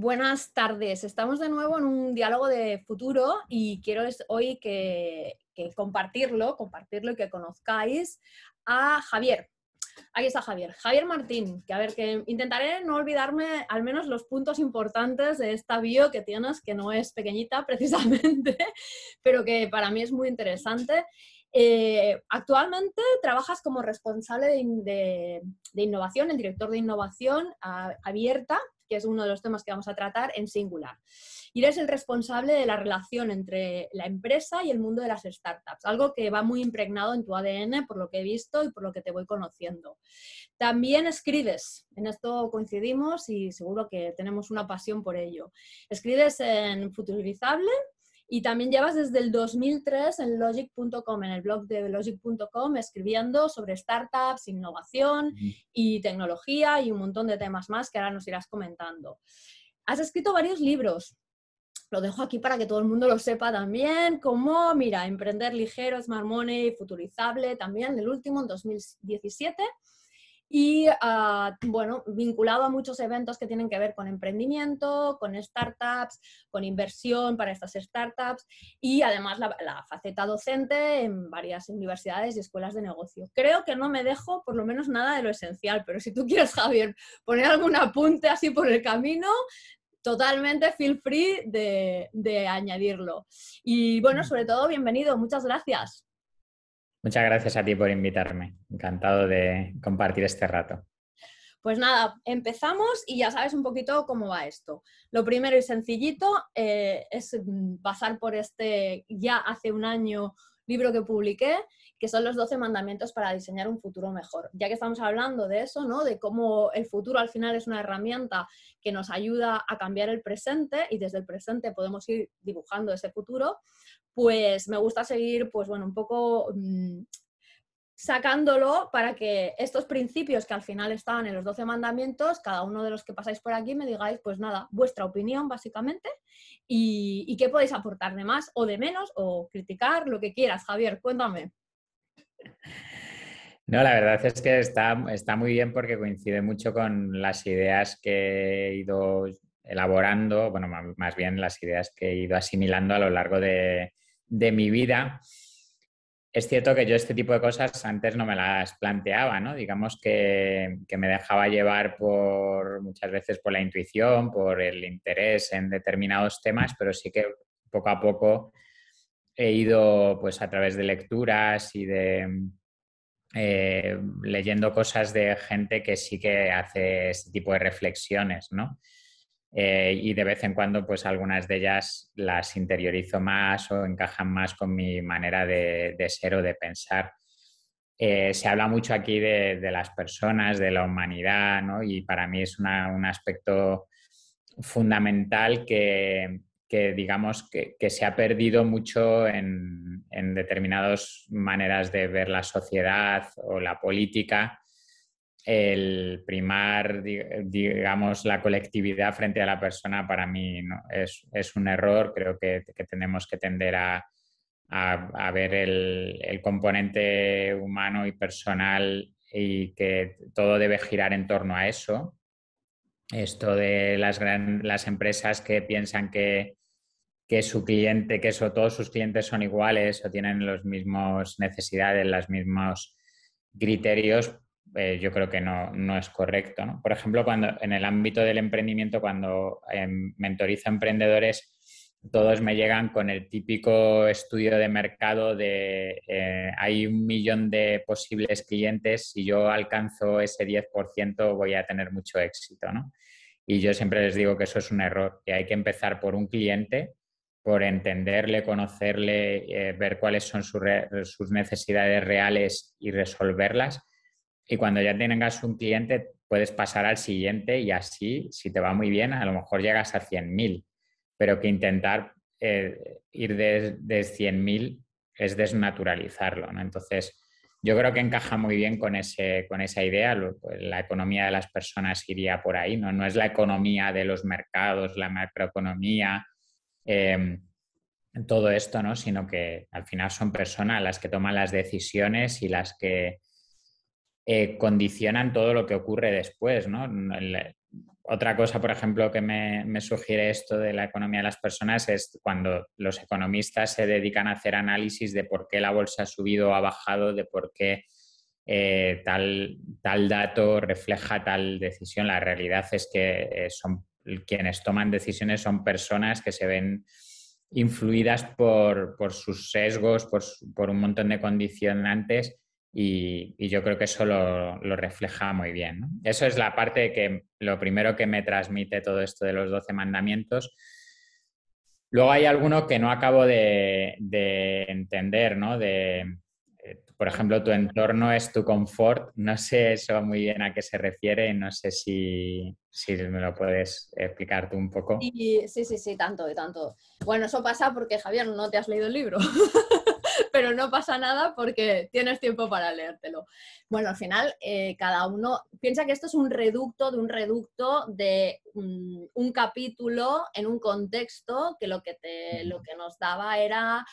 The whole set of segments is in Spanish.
Buenas tardes. Estamos de nuevo en un diálogo de futuro y quiero hoy que, compartirlo, compartirlo y que conozcáis a Javier. Aquí está Javier. Javier Martín, que a ver, que intentaré no olvidarme al menos los puntos importantes de esta bio que tienes, que no es pequeñita precisamente, pero que para mí es muy interesante. Eh, actualmente trabajas como responsable de, innovación, el director de innovación abierta que es uno de los temas que vamos a tratar en Singular. Y eres el responsable de la relación entre la empresa y el mundo de las startups, algo que va muy impregnado en tu ADN por lo que he visto y por lo que te voy conociendo. También escribes, en esto coincidimos y seguro que tenemos una pasión por ello. Escribes en Futurizable, y también llevas desde el 2003 en logic.com, en el blog de logic.com, escribiendo sobre startups, innovación y tecnología y un montón de temas más que ahora nos irás comentando. Has escrito varios libros. Lo dejo aquí para que todo el mundo lo sepa también, como, mira, Emprender Ligero, Smart Money, Futurizable, también el último en 2017 y ah, bueno, vinculado a muchos eventos que tienen que ver con emprendimiento, con startups, con inversión para estas startups y además la, faceta docente en varias universidades y escuelas de negocio. Creo que no me dejo por lo menos nada de lo esencial, pero si tú quieres, Javier, poner algún apunte así por el camino, totalmente feel free de, de añadirlo. Y bueno, mm. sobre todo, bienvenido, muchas gracias. Muchas gracias a ti por invitarme. Encantado de compartir este rato. Pues nada, empezamos y ya sabes un poquito cómo va esto. Lo primero y sencillito eh, es mm, pasar por este ya hace un año libro que publiqué, que son los 12 mandamientos para diseñar un futuro mejor. Ya que estamos hablando de eso, ¿no? de cómo el futuro al final es una herramienta que nos ayuda a cambiar el presente y desde el presente podemos ir dibujando ese futuro, pues me gusta seguir, pues bueno, un poco mm, sacándolo para que estos principios que al final estaban en los 12 mandamientos, cada uno de los que pasáis por aquí me digáis, pues nada, vuestra opinión básicamente y, qué podéis aportar de más o de menos o criticar, lo que quieras. Javier, cuéntame. No, la verdad es que está, está muy bien porque coincide mucho con las ideas que he ido elaborando, bueno, más bien las ideas que he ido asimilando a lo largo de, de mi vida, es cierto que yo este tipo de cosas antes no me las planteaba, ¿no? Digamos que, me dejaba llevar por muchas veces por la intuición, por el interés en determinados temas, pero sí que poco a poco he ido pues a través de lecturas y de eh, leyendo cosas de gente que sí que hace este tipo de reflexiones, ¿no? Eh, y de vez en cuando pues algunas de ellas las interiorizo más o encajan más con mi manera de, ser o de pensar. Eh, se habla mucho aquí de, las personas, de la humanidad, ¿no? y para mí es un aspecto fundamental que, digamos que, se ha perdido mucho en, en determinadas maneras de ver la sociedad o la política el primar, digamos, la colectividad frente a la persona para mí es, un error. Creo que, tenemos que tender a, ver el, componente humano y personal y que todo debe girar en torno a eso. Esto de las, las empresas que piensan que, que su cliente, que eso, todos sus clientes son iguales o tienen las mismas necesidades, los mismos criterios, eh, yo creo que no, no es correcto. ¿no? Por ejemplo, cuando en el ámbito del emprendimiento, cuando em, mentorizo a emprendedores, todos me llegan con el típico estudio de mercado de eh, hay un millón de posibles clientes, si yo alcanzo ese 10% voy a tener mucho éxito. ¿no? Y yo siempre les digo que eso es un error, que hay que empezar por un cliente, por entenderle, conocerle, eh, ver cuáles son sus necesidades reales y resolverlas y cuando ya tengas un cliente, puedes pasar al siguiente y así, si te va muy bien, a lo mejor llegas a 100.000, pero que intentar eh, ir de, de 100.000 es desnaturalizarlo. Entonces, yo creo que encaja muy bien con, ese, con esa idea. Pues, la economía de las personas iría por ahí, ¿no? No es la economía de los mercados, la macroeconomía, em, todo esto, ¿no? Sino que al final son personas las que toman las decisiones y las que eh, condicionan todo lo que ocurre después, ¿no? otra cosa, por ejemplo, que me, sugiere esto de la economía de las personas es cuando los economistas se dedican a hacer análisis de por qué la bolsa ha subido o ha bajado, de por qué eh, tal, tal dato refleja tal decisión. La realidad es que eh, son quienes toman decisiones son personas que se ven influidas por, sus sesgos, por, un montón de condicionantes y, yo creo que eso lo, refleja muy bien. Eso es la parte que lo primero que me transmite todo esto de los doce mandamientos. Luego hay alguno que no acabo de, entender, ¿no? De, por ejemplo, tu entorno es tu confort. No sé eso muy bien a qué se refiere. No sé si, si me lo puedes explicar tú un poco. sí, sí, sí, tanto y tanto. Bueno, eso pasa porque, Javier, no te has leído el libro. pero no pasa nada porque tienes tiempo para leértelo. Bueno, al final, eh, cada uno piensa que esto es un reducto de un reducto de un, capítulo en un contexto que lo que, te, lo que nos daba era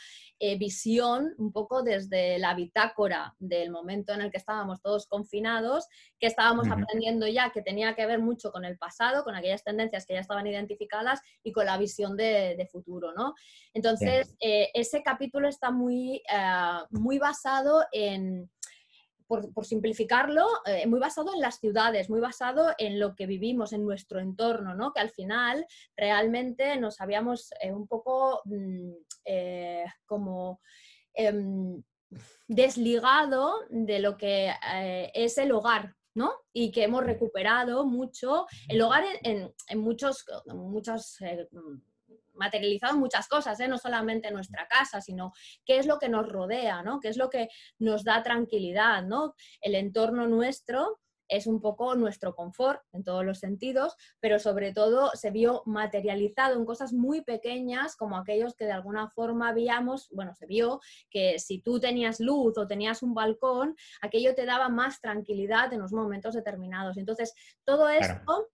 eh, visión un poco desde la bitácora del momento en el que estábamos todos confinados, que estábamos aprendiendo ya que tenía que ver mucho con el pasado, con aquellas tendencias que ya estaban identificadas y con la visión de, futuro, ¿no? Entonces, eh, ese capítulo está muy, eh, muy basado en por, simplificarlo, eh, muy basado en las ciudades, muy basado en lo que vivimos, en nuestro entorno, ¿no? que al final realmente nos habíamos eh, un poco mm, eh, como em, desligado de lo que es el hogar, ¿no? Y que hemos recuperado mucho el hogar en, en muchos, muchas materializado muchas cosas, ¿eh? no solamente nuestra casa, sino qué es lo que nos rodea, ¿no? qué es lo que nos da tranquilidad. ¿no? El entorno nuestro es un poco nuestro confort en todos los sentidos, pero sobre todo se vio materializado en cosas muy pequeñas como aquellos que de alguna forma veíamos, bueno, se vio que si tú tenías luz o tenías un balcón, aquello te daba más tranquilidad en los momentos determinados. Entonces, todo esto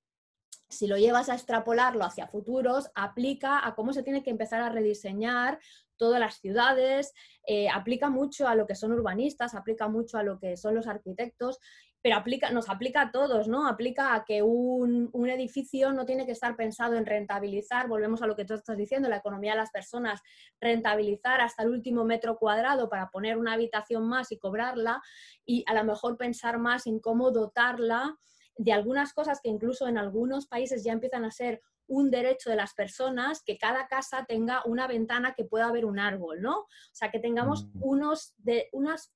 si lo llevas a extrapolarlo hacia futuros, aplica a cómo se tiene que empezar a rediseñar todas las ciudades, eh, aplica mucho a lo que son urbanistas, aplica mucho a lo que son los arquitectos, pero aplica, nos aplica a todos, ¿no? Aplica a que un, un, edificio no tiene que estar pensado en rentabilizar, volvemos a lo que tú estás diciendo, la economía de las personas, rentabilizar hasta el último metro cuadrado para poner una habitación más y cobrarla, y a lo mejor pensar más en cómo dotarla de algunas cosas que incluso en algunos países ya empiezan a ser un derecho de las personas que cada casa tenga una ventana que pueda haber un árbol, ¿no? O sea, que tengamos mm. unos de, unas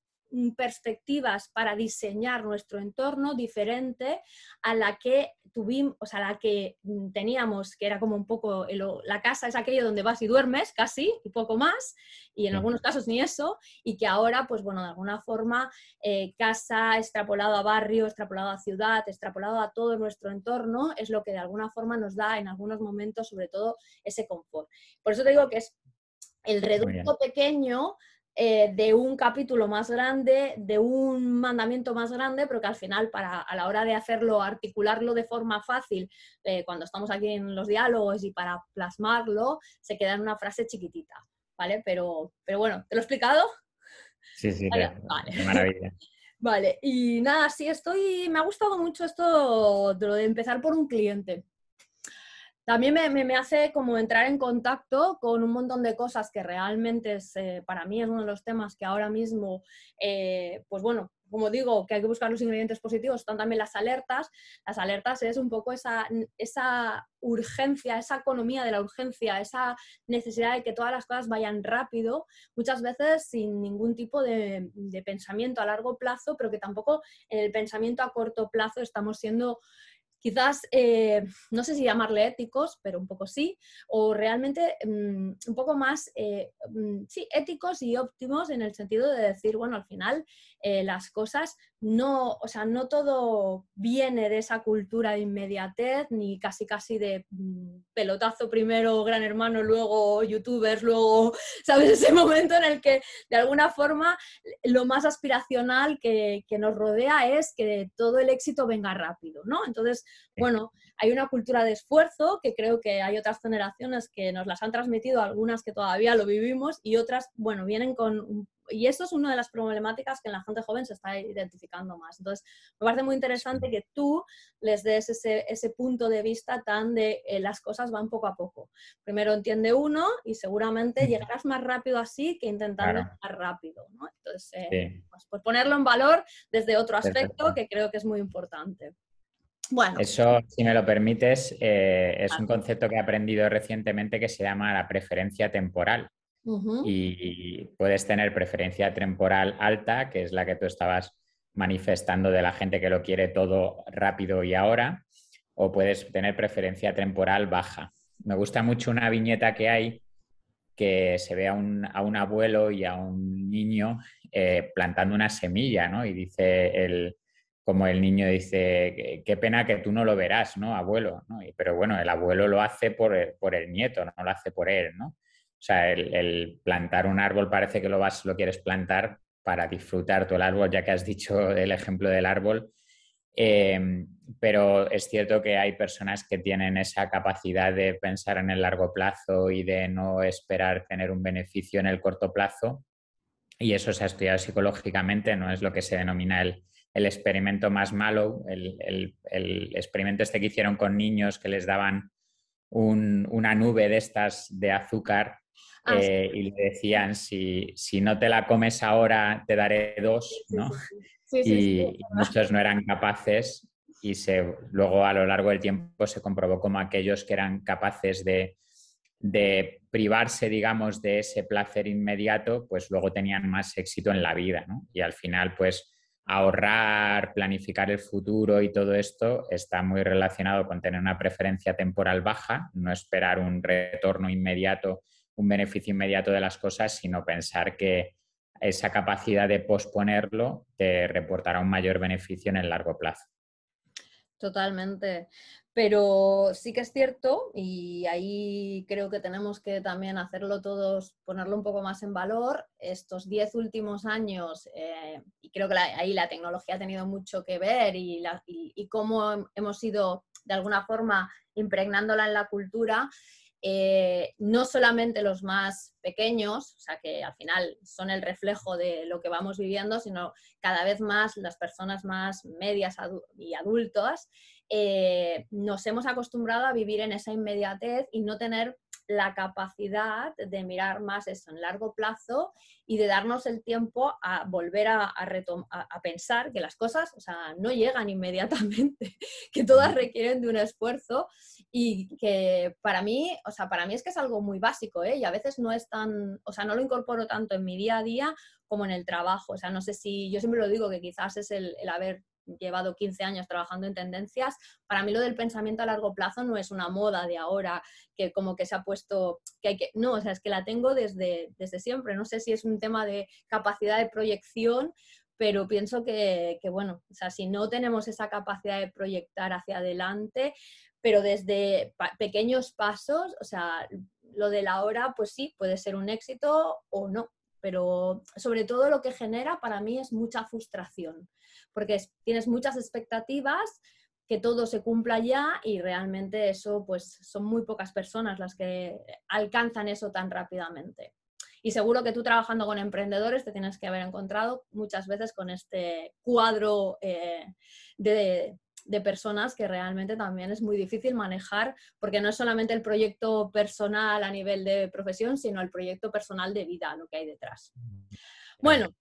perspectivas para diseñar nuestro entorno diferente a la que tuvimos, o sea, la que teníamos, que era como un poco, la casa es aquello donde vas y duermes casi, y poco más, y en algunos casos ni eso, y que ahora, pues bueno, de alguna forma, eh, casa extrapolado a barrio, extrapolado a ciudad, extrapolado a todo nuestro entorno, es lo que de alguna forma nos da en algunos momentos, sobre todo, ese confort. Por eso te digo que es el reducto pequeño eh, de un capítulo más grande, de un mandamiento más grande, pero que al final para, a la hora de hacerlo, articularlo de forma fácil, eh, cuando estamos aquí en los diálogos y para plasmarlo, se queda en una frase chiquitita, ¿vale? Pero, pero bueno, ¿te lo he explicado? Sí, sí, vale. maravilla. Vale, y nada, sí, estoy, me ha gustado mucho esto de lo de empezar por un cliente también me, hace como entrar en contacto con un montón de cosas que realmente es, eh, para mí es uno de los temas que ahora mismo, eh, pues bueno, como digo, que hay que buscar los ingredientes positivos, están también las alertas. Las alertas es un poco esa, esa urgencia, esa economía de la urgencia, esa necesidad de que todas las cosas vayan rápido, muchas veces sin ningún tipo de, de pensamiento a largo plazo, pero que tampoco en el pensamiento a corto plazo estamos siendo quizás, eh, no sé si llamarle éticos, pero un poco sí, o realmente mm, un poco más, eh, mm, sí, éticos y óptimos en el sentido de decir, bueno, al final eh, las cosas no, o sea, no todo viene de esa cultura de inmediatez, ni casi casi de mm, pelotazo primero, gran hermano, luego youtubers, luego, ¿sabes? Ese momento en el que de alguna forma lo más aspiracional que, que nos rodea es que todo el éxito venga rápido, ¿no? Entonces, bueno, hay una cultura de esfuerzo que creo que hay otras generaciones que nos las han transmitido, algunas que todavía lo vivimos y otras, bueno, vienen con y eso es una de las problemáticas que en la gente joven se está identificando más. Entonces, me parece muy interesante que tú les des ese, ese punto de vista tan de eh, las cosas van poco a poco. Primero entiende uno y seguramente llegarás más rápido así que intentando más rápido. ¿no? Entonces, eh, pues, pues, ponerlo en valor desde otro aspecto que creo que es muy importante. Bueno. Eso, si me lo permites, eh, es un concepto que he aprendido recientemente que se llama la preferencia temporal. Y puedes tener preferencia temporal alta, que es la que tú estabas manifestando de la gente que lo quiere todo rápido y ahora, o puedes tener preferencia temporal baja. Me gusta mucho una viñeta que hay que se ve a un, abuelo y a un niño eh, plantando una semilla, ¿no? Y dice el, como el niño dice, qué pena que tú no lo verás, ¿no, abuelo? pero bueno, el abuelo lo hace por, el nieto, no lo hace por él, ¿no? O sea, el, plantar un árbol parece que lo, vas, lo quieres plantar para disfrutar tu el árbol, ya que has dicho el ejemplo del árbol. Em, pero es cierto que hay personas que tienen esa capacidad de pensar en el largo plazo y de no esperar tener un beneficio en el corto plazo. Y eso se ha estudiado psicológicamente, no es lo que se denomina el, el experimento más malo, el, experimento este que hicieron con niños que les daban una nube de estas de azúcar ah, eh, y le decían, si, no te la comes ahora, te daré dos, ¿no? y muchos no eran capaces y se, luego a lo largo del tiempo se comprobó como aquellos que eran capaces de, de privarse, digamos, de ese placer inmediato, pues luego tenían más éxito en la vida, ¿no? Y al final, pues ahorrar, planificar el futuro y todo esto está muy relacionado con tener una preferencia temporal baja, no esperar un retorno inmediato, un beneficio inmediato de las cosas, sino pensar que esa capacidad de posponerlo te reportará un mayor beneficio en el largo plazo. Totalmente. Pero sí que es cierto, y ahí creo que tenemos que también hacerlo todos, ponerlo un poco más en valor, estos diez últimos años, eh, y creo que ahí la tecnología ha tenido mucho que ver y, cómo hemos ido de alguna forma impregnándola en la cultura, eh, no solamente los más pequeños, o sea, que al final son el reflejo de lo que vamos viviendo, sino cada vez más las personas más medias y adultas eh, nos hemos acostumbrado a vivir en esa inmediatez y no tener la capacidad de mirar más eso en largo plazo y de darnos el tiempo a volver a, a, pensar que las cosas o sea, no llegan inmediatamente, que todas requieren de un esfuerzo y que para mí, o sea, para mí es que es algo muy básico ¿eh? y a veces no es tan, o sea, no lo incorporo tanto en mi día a día como en el trabajo. O sea, no sé si, yo siempre lo digo que quizás es el, el haber llevado 15 años trabajando en tendencias, para mí lo del pensamiento a largo plazo no es una moda de ahora que como que se ha puesto, que no, o sea, es que la tengo desde, desde siempre. No sé si es un tema de capacidad de proyección, pero pienso que, que, bueno, o sea, si no tenemos esa capacidad de proyectar hacia adelante, pero desde pequeños pasos, o sea, lo de la hora, pues sí, puede ser un éxito o no, pero sobre todo lo que genera para mí es mucha frustración, porque tienes muchas expectativas, que todo se cumpla ya y realmente eso pues son muy pocas personas las que alcanzan eso tan rápidamente. Y seguro que tú trabajando con emprendedores te tienes que haber encontrado muchas veces con este cuadro eh, de, de personas que realmente también es muy difícil manejar, porque no es solamente el proyecto personal a nivel de profesión, sino el proyecto personal de vida, lo que hay detrás. Bueno,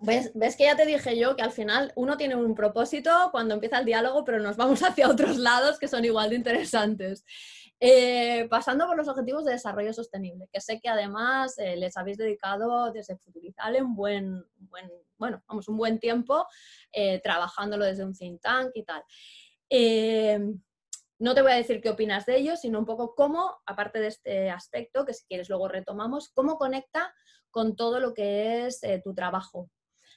¿Ves, ¿Ves, que ya te dije yo que al final uno tiene un propósito cuando empieza el diálogo, pero nos vamos hacia otros lados que son igual de interesantes. Eh, pasando por los objetivos de desarrollo sostenible, que sé que además eh, les habéis dedicado desde Futurizale un buen, buen, bueno, vamos, un buen tiempo eh, trabajándolo desde un think tank y tal. no te voy a decir qué opinas de ello, sino un poco cómo, aparte de este aspecto, que si quieres luego retomamos, cómo conecta con todo lo que es tu trabajo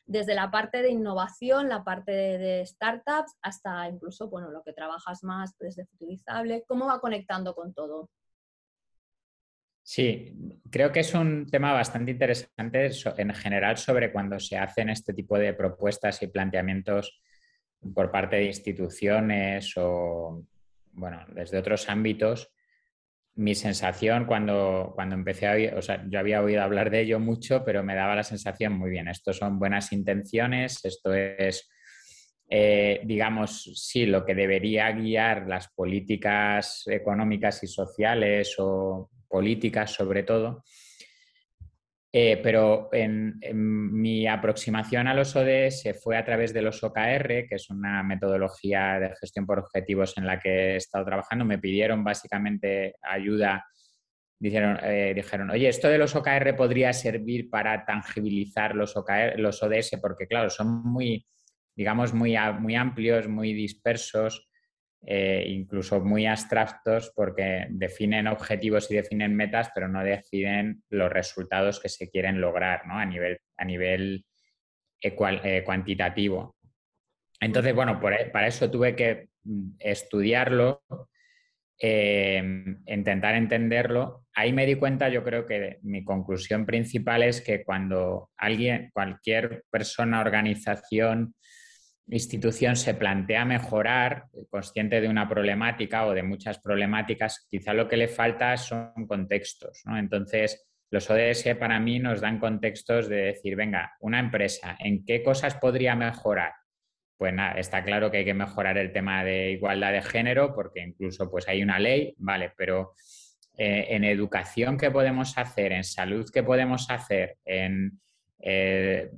desde la parte de innovación, la parte de, startups, hasta incluso, bueno, lo que trabajas más desde Futurizable, ¿cómo va conectando con todo? Sí, creo que es un tema bastante interesante en general sobre cuando se hacen este tipo de propuestas y planteamientos por parte de instituciones o, bueno, desde otros ámbitos, mi sensación cuando, cuando empecé a o sea, yo había oído hablar de ello mucho, pero me daba la sensación muy bien, esto son buenas intenciones, esto es, eh, digamos, sí, lo que debería guiar las políticas económicas y sociales o políticas sobre todo. Eh, pero en, mi aproximación a los ODS fue a través de los OKR, que es una metodología de gestión por objetivos en la que he estado trabajando. Me pidieron básicamente ayuda. Dijeron, eh, dijeron, oye, esto de los OKR podría servir para tangibilizar los, OKR, los ODS, porque claro, son muy, digamos, muy, muy amplios, muy dispersos eh, incluso muy abstractos porque definen objetivos y definen metas, pero no definen los resultados que se quieren lograr a nivel, a nivel eh, cuantitativo. Entonces, bueno, e, para eso tuve que mm, estudiarlo, eh, intentar entenderlo. Ahí me di cuenta, yo creo que mi conclusión principal es que cuando alguien, cualquier persona, organización, institución se plantea mejorar, consciente de una problemática o de muchas problemáticas, quizá lo que le falta son contextos. Entonces, los ODS para mí nos dan contextos de decir, venga, una empresa, ¿en qué cosas podría mejorar? Pues nada, está claro que hay que mejorar el tema de igualdad de género, porque incluso pues hay una ley, vale, pero eh, en educación, ¿qué podemos hacer? En salud, ¿qué podemos hacer? En eh,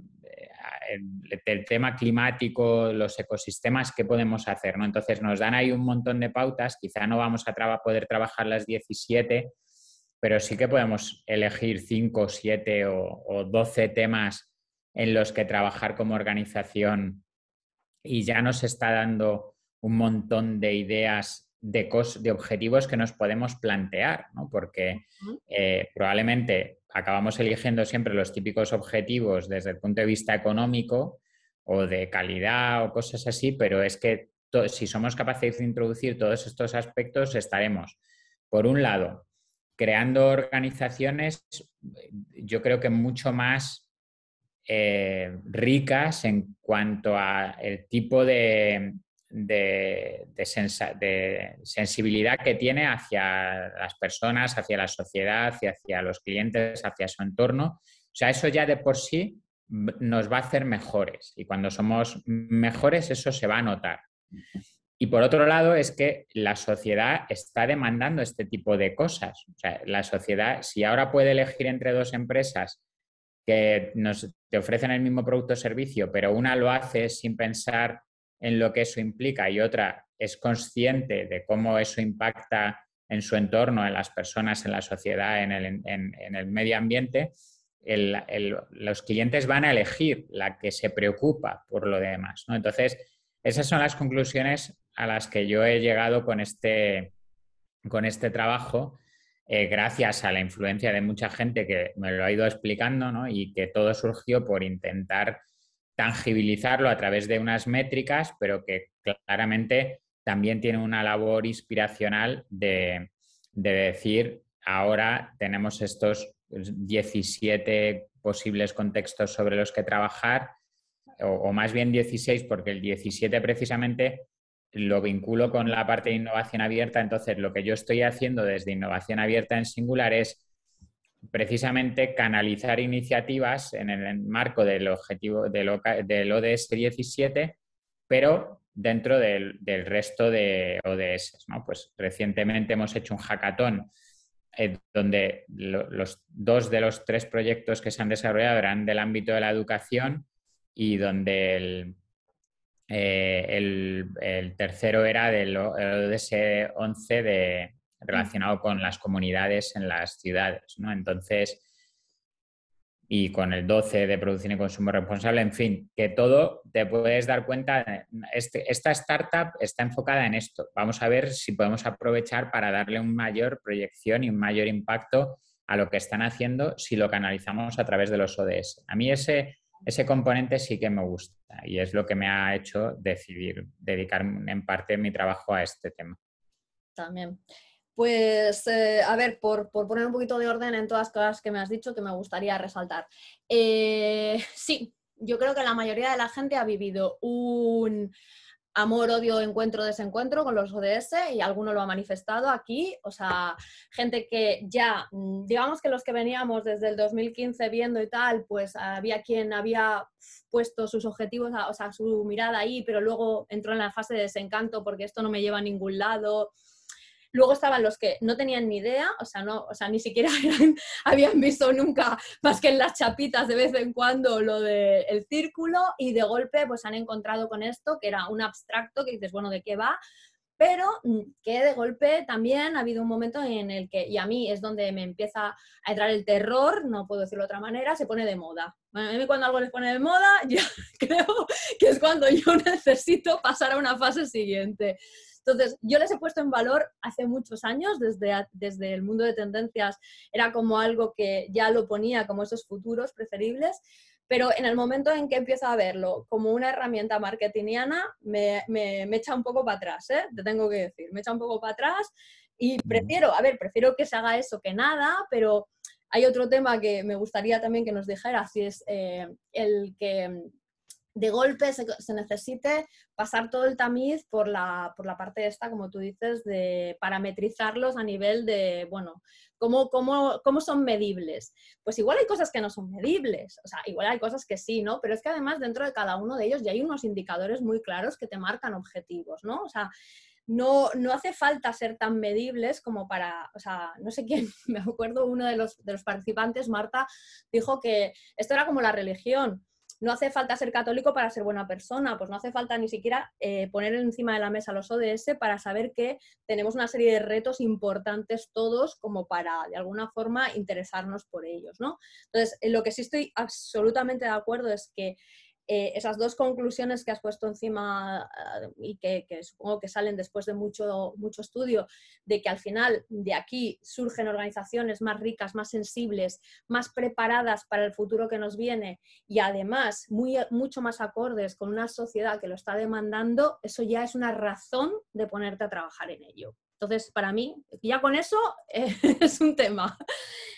el, tema climático, los ecosistemas, ¿qué podemos hacer? ¿no? Entonces nos dan ahí un montón de pautas, quizá no vamos a poder trabajar las 17, pero sí que podemos elegir 5, 7 o, 12 temas en los que trabajar como organización y ya nos está dando un montón de ideas de, de objetivos que nos podemos plantear, ¿no? porque eh, probablemente acabamos eligiendo siempre los típicos objetivos desde el punto de vista económico o de calidad o cosas así, pero es que si somos capaces de introducir todos estos aspectos, estaremos, por un lado, creando organizaciones, yo creo que mucho más eh, ricas en cuanto a el tipo de, de, sensibilidad que tiene hacia las personas, hacia la sociedad, hacia, los clientes, hacia su entorno. O sea, eso ya de por sí nos va a hacer mejores y cuando somos mejores eso se va a notar. Y por otro lado es que la sociedad está demandando este tipo de cosas. O sea, la sociedad, si ahora puede elegir entre dos empresas que nos te ofrecen el mismo producto o servicio, pero una lo hace sin pensar en lo que eso implica y otra es consciente de cómo eso impacta en su entorno, en las personas, en la sociedad, en el, medio ambiente, los clientes van a elegir la que se preocupa por lo demás. Entonces, esas son las conclusiones a las que yo he llegado con este, con este trabajo, eh, gracias a la influencia de mucha gente que me lo ha ido explicando y que todo surgió por intentar tangibilizarlo a través de unas métricas, pero que claramente también tiene una labor inspiracional de, decir, ahora tenemos estos 17 posibles contextos sobre los que trabajar, o, más bien 16, porque el 17 precisamente lo vinculo con la parte de innovación abierta. Entonces, lo que yo estoy haciendo desde innovación abierta en singular es precisamente canalizar iniciativas en el marco del objetivo del, ODS 17, pero dentro del, resto de ODS. Pues recientemente hemos hecho un hackathon eh, donde los dos de los tres proyectos que se han desarrollado eran del ámbito de la educación y donde el, eh, tercero era del ODS 11 de, relacionado con las comunidades en las ciudades, ¿no? Entonces, y con el 12 de producción y consumo responsable, en fin, que todo te puedes dar cuenta, este, esta startup está enfocada en esto. Vamos a ver si podemos aprovechar para darle una mayor proyección y un mayor impacto a lo que están haciendo si lo canalizamos a través de los ODS. A mí ese, ese componente sí que me gusta y es lo que me ha hecho decidir dedicar en parte mi trabajo a este tema. También. Pues, eh, a ver, por, poner un poquito de orden en todas las cosas que me has dicho que me gustaría resaltar. Eh, sí, yo creo que la mayoría de la gente ha vivido un amor, odio, encuentro, desencuentro con los ODS y alguno lo ha manifestado aquí. O sea, gente que ya, mm, digamos que los que veníamos desde el 2015 viendo y tal, pues había quien había puesto sus objetivos, o sea, su mirada ahí, pero luego entró en la fase de desencanto porque esto no me lleva a ningún lado. Luego estaban los que no tenían ni idea, o sea, no, o sea ni siquiera habían visto nunca más que en las chapitas de vez en cuando lo del círculo y de golpe pues han encontrado con esto que era un abstracto que dices, bueno, ¿de qué va? pero mm, que de golpe también ha habido un momento en el que, y a mí es donde me empieza a entrar el terror, no puedo decirlo de otra manera, se pone de moda. a mí cuando algo les pone de moda, ya creo que es cuando yo necesito pasar a una fase siguiente. Entonces, yo les he puesto en valor hace muchos años, desde, desde el mundo de tendencias, era como algo que ya lo ponía como esos futuros preferibles, pero en el momento en que empiezo a verlo como una herramienta marketingiana, me, me, echa un poco para atrás, ¿eh? te tengo que decir, me echa un poco para atrás y prefiero, a ver, prefiero que se haga eso que nada, pero hay otro tema que me gustaría también que nos dijera, si es eh, el que de golpe se, necesite pasar todo el tamiz por la, por la parte esta, como tú dices, de parametrizarlos a nivel de, bueno, ¿cómo, cómo, cómo son medibles? Pues igual hay cosas que no son medibles, o sea, igual hay cosas que sí, ¿no? Pero es que además dentro de cada uno de ellos ya hay unos indicadores muy claros que te marcan objetivos, ¿no? O sea, no, no, hace falta ser tan medibles como para, o sea, no sé quién, me acuerdo uno de los, de los participantes, Marta, dijo que esto era como la religión no hace falta ser católico para ser buena persona, pues no hace falta ni siquiera eh, poner encima de la mesa los ODS para saber que tenemos una serie de retos importantes todos como para de alguna forma interesarnos por ellos, ¿no? Entonces, en lo que sí estoy absolutamente de acuerdo es que eh, esas dos conclusiones que has puesto encima eh, y que, supongo que salen después de mucho, mucho estudio, de que al final de aquí surgen organizaciones más ricas, más sensibles, más preparadas para el futuro que nos viene y además muy, mucho más acordes con una sociedad que lo está demandando, eso ya es una razón de ponerte a trabajar en ello. Entonces, para mí, ya con eso es un tema.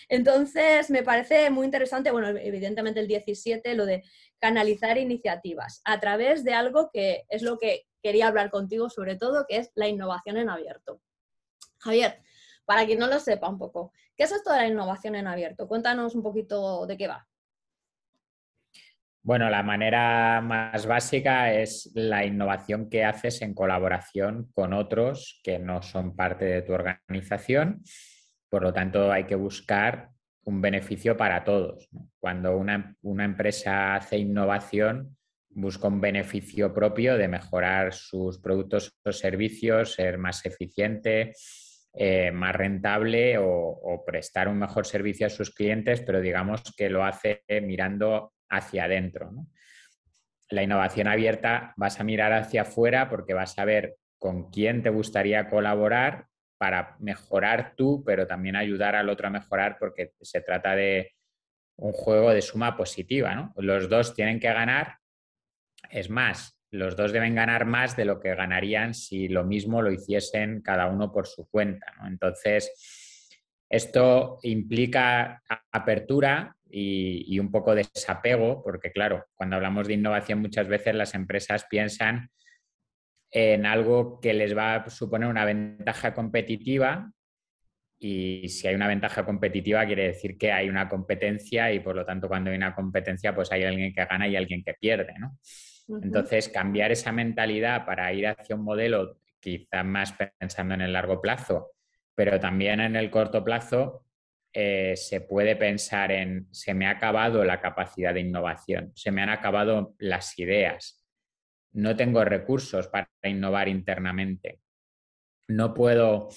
Entonces, me parece muy interesante, bueno, evidentemente el 17, lo de canalizar iniciativas a través de algo que es lo que quería hablar contigo sobre todo, que es la innovación en abierto. Javier, para quien no lo sepa un poco, ¿qué es esto de la innovación en abierto? Cuéntanos un poquito de qué va. Bueno, la manera más básica es la innovación que haces en colaboración con otros que no son parte de tu organización. Por lo tanto, hay que buscar un beneficio para todos. Cuando una, empresa hace innovación, busca un beneficio propio de mejorar sus productos o servicios, ser más eficiente, eh, más rentable o, prestar un mejor servicio a sus clientes, pero digamos que lo hace mirando hacia adentro. La innovación abierta vas a mirar hacia afuera porque vas a ver con quién te gustaría colaborar para mejorar tú, pero también ayudar al otro a mejorar porque se trata de un juego de suma positiva. Los dos tienen que ganar. Es más, los dos deben ganar más de lo que ganarían si lo mismo lo hiciesen cada uno por su cuenta. Entonces, esto implica apertura y, y, un poco de desapego, porque claro, cuando hablamos de innovación muchas veces las empresas piensan en algo que les va a suponer una ventaja competitiva y si hay una ventaja competitiva quiere decir que hay una competencia y por lo tanto cuando hay una competencia pues hay alguien que gana y alguien que pierde, ¿no? Entonces cambiar esa mentalidad para ir hacia un modelo quizá más pensando en el largo plazo, pero también en el corto plazo eh, se puede pensar en se me ha acabado la capacidad de innovación, se me han acabado las ideas, no tengo recursos para innovar internamente, no puedo,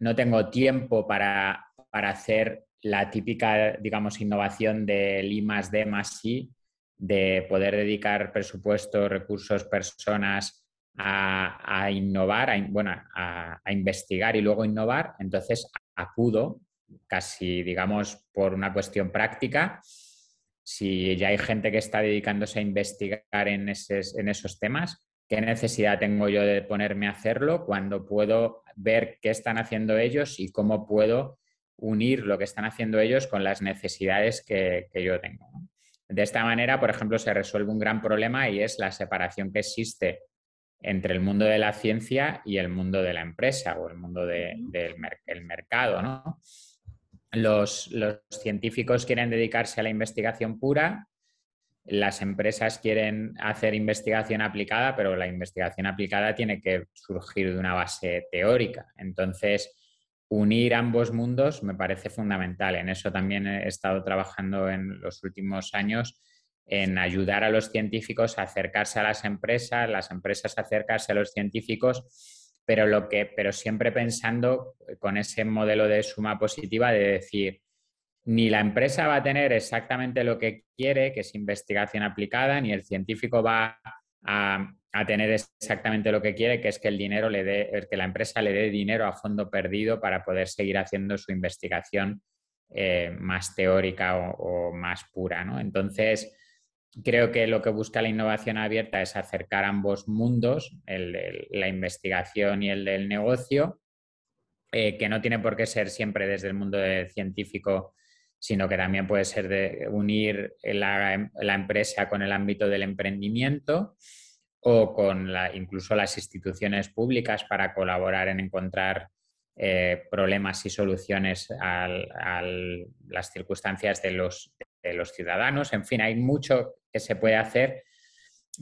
no tengo tiempo para, hacer la típica, digamos, innovación del I más D más I, de poder dedicar presupuesto, recursos, personas a, innovar, a, bueno, a, a, investigar y luego innovar, entonces acudo casi, digamos, por una cuestión práctica si ya hay gente que está dedicándose a investigar en, esos temas, ¿qué necesidad tengo yo de ponerme a hacerlo cuando puedo ver qué están haciendo ellos y cómo puedo unir lo que están haciendo ellos con las necesidades que, yo tengo? De esta manera, por ejemplo, se resuelve un gran problema y es la separación que existe entre el mundo de la ciencia y el mundo de la empresa o el mundo del mercado. ¿no? Los, científicos quieren dedicarse a la investigación pura, las empresas quieren hacer investigación aplicada, pero la investigación aplicada tiene que surgir de una base teórica. Entonces, unir ambos mundos me parece fundamental. En eso también he estado trabajando en los últimos años en ayudar a los científicos a acercarse a las empresas, las empresas a acercarse a los científicos, pero, lo que, pero siempre pensando con ese modelo de suma positiva de decir, ni la empresa va a tener exactamente lo que quiere, que es investigación aplicada, ni el científico va a, tener exactamente lo que quiere, que es que el dinero le dé, que la empresa le dé dinero a fondo perdido para poder seguir haciendo su investigación eh, más teórica o, más pura. ¿no? Entonces, creo que lo que busca la innovación abierta es acercar ambos mundos, el, la investigación y el del negocio, eh, que no tiene por qué ser siempre desde el mundo científico, sino que también puede ser de unir la, empresa con el ámbito del emprendimiento o con incluso las instituciones públicas para colaborar en encontrar eh, problemas y soluciones a, las circunstancias de los, de los ciudadanos. En fin, hay mucho que se puede hacer,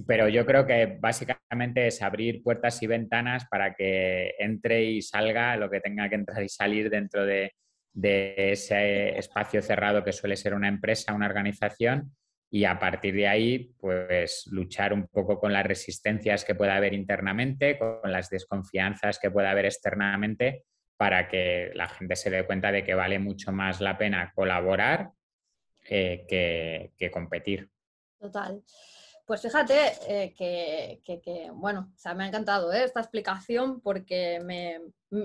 pero yo creo que básicamente es abrir puertas y ventanas para que entre y salga lo que tenga que entrar y salir dentro de, ese espacio cerrado que suele ser una empresa, una organización, y a partir de ahí, pues luchar un poco con las resistencias que pueda haber internamente, con las desconfianzas que pueda haber externamente, para que la gente se dé cuenta de que vale mucho más la pena colaborar eh, que, competir. Total. Pues fíjate eh, que, bueno, o sea, me ha encantado ¿eh? esta explicación porque me,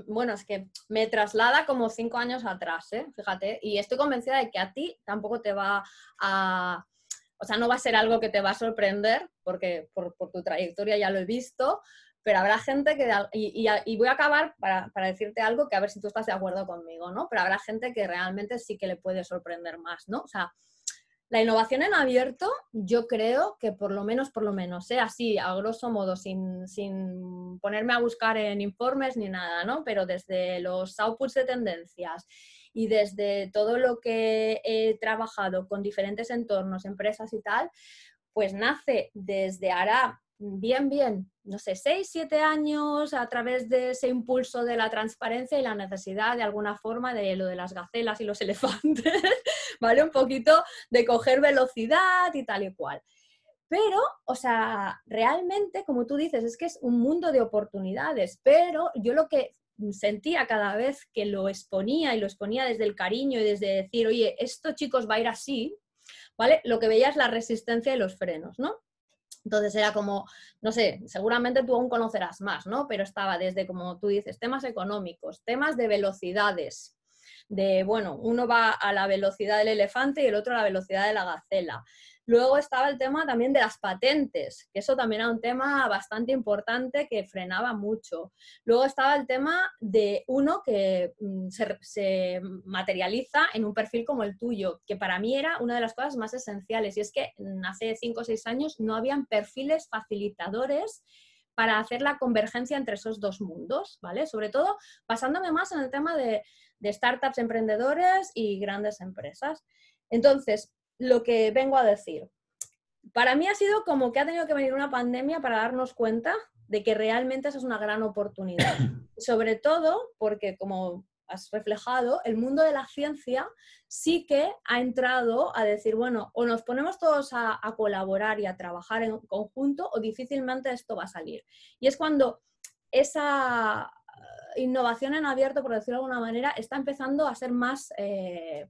bueno, es que me traslada como cinco años atrás, fíjate, y estoy convencida de que a ti tampoco te va a, o sea, no va a ser algo que te va a sorprender porque por, por tu trayectoria ya lo he visto, pero habrá gente que, y, voy a acabar para, decirte algo que a ver si tú estás de acuerdo conmigo, ¿no? Pero habrá gente que realmente sí que le puede sorprender más, ¿no? O sea, la innovación en abierto, yo creo que por lo menos, por lo menos, ¿eh? así, a grosso modo, sin, sin ponerme a buscar en informes ni nada, ¿no? Pero desde los outputs de tendencias y desde todo lo que he trabajado con diferentes entornos, empresas y tal, pues nace desde ahora bien, bien, no sé, seis, siete años a través de ese impulso de la transparencia y la necesidad de alguna forma de lo de las gacelas y los elefantes, ¿vale? Un poquito de coger velocidad y tal y cual. Pero, o sea, realmente, como tú dices, es que es un mundo de oportunidades, pero yo lo que sentía cada vez que lo exponía y lo exponía desde el cariño y desde decir, oye, esto chicos va a ir así, ¿vale? Lo que veía es la resistencia y los frenos, ¿no? Entonces era como, no sé, seguramente tú aún conocerás más, ¿no? Pero estaba desde, como tú dices, temas económicos, temas de velocidades, de, bueno, uno va a la velocidad del elefante y el otro a la velocidad de la gacela. Luego estaba el tema también de las patentes, que eso también era un tema bastante importante que frenaba mucho. Luego estaba el tema de uno que mm, se, materializa en un perfil como el tuyo, que para mí era una de las cosas más esenciales, y es que hace cinco o seis años no habían perfiles facilitadores para hacer la convergencia entre esos dos mundos, ¿vale? Sobre todo basándome más en el tema de, de startups emprendedores y grandes empresas. Entonces, lo que vengo a decir. Para mí ha sido como que ha tenido que venir una pandemia para darnos cuenta de que realmente esa es una gran oportunidad. Sobre todo porque, como has reflejado, el mundo de la ciencia sí que ha entrado a decir, bueno, o nos ponemos todos a, a, colaborar y a trabajar en conjunto o difícilmente esto va a salir. Y es cuando esa innovación en abierto, por decirlo de alguna manera, está empezando a ser más eh,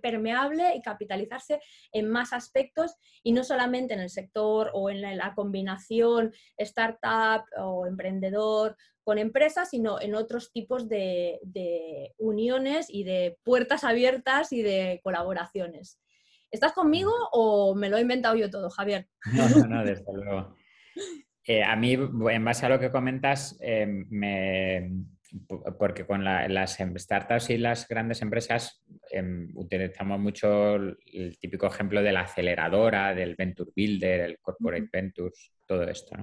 permeable y capitalizarse en más aspectos y no solamente en el sector o en la, combinación startup o emprendedor con empresas, sino en otros tipos de, uniones y de puertas abiertas y de colaboraciones. ¿Estás conmigo o me lo he inventado yo todo, Javier? No, no, no desde luego. Eh, a mí, en base a lo que comentas, eh, me, porque con las em, startups y las grandes empresas em, utilizamos mucho el típico ejemplo de la aceleradora, del Venture Builder, el Corporate Ventures, todo esto.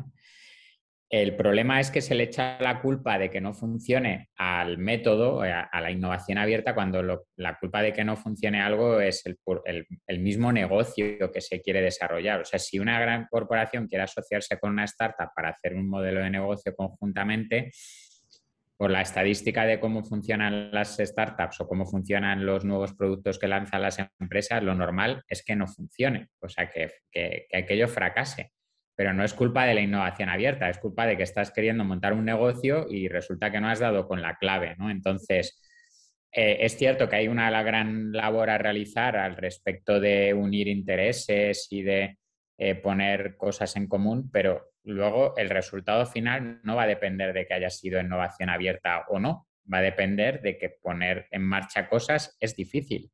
El problema es que se le echa la culpa de que no funcione al método, eh, a, la innovación abierta, cuando la culpa de que no funcione algo es el, el, mismo negocio que se quiere desarrollar. O sea, si una gran corporación quiere asociarse con una startup para hacer un modelo de negocio conjuntamente, por la estadística de cómo funcionan las startups o cómo funcionan los nuevos productos que lanzan las empresas, lo normal es que no funcione, o sea, que, que aquello fracase. Pero no es culpa de la innovación abierta, es culpa de que estás queriendo montar un negocio y resulta que no has dado con la clave, ¿no? Entonces, eh, es cierto que hay una gran labor a realizar al respecto de unir intereses y de eh, poner cosas en común, pero luego el resultado final no va a depender de que haya sido innovación abierta o no, va a depender de que poner en marcha cosas es difícil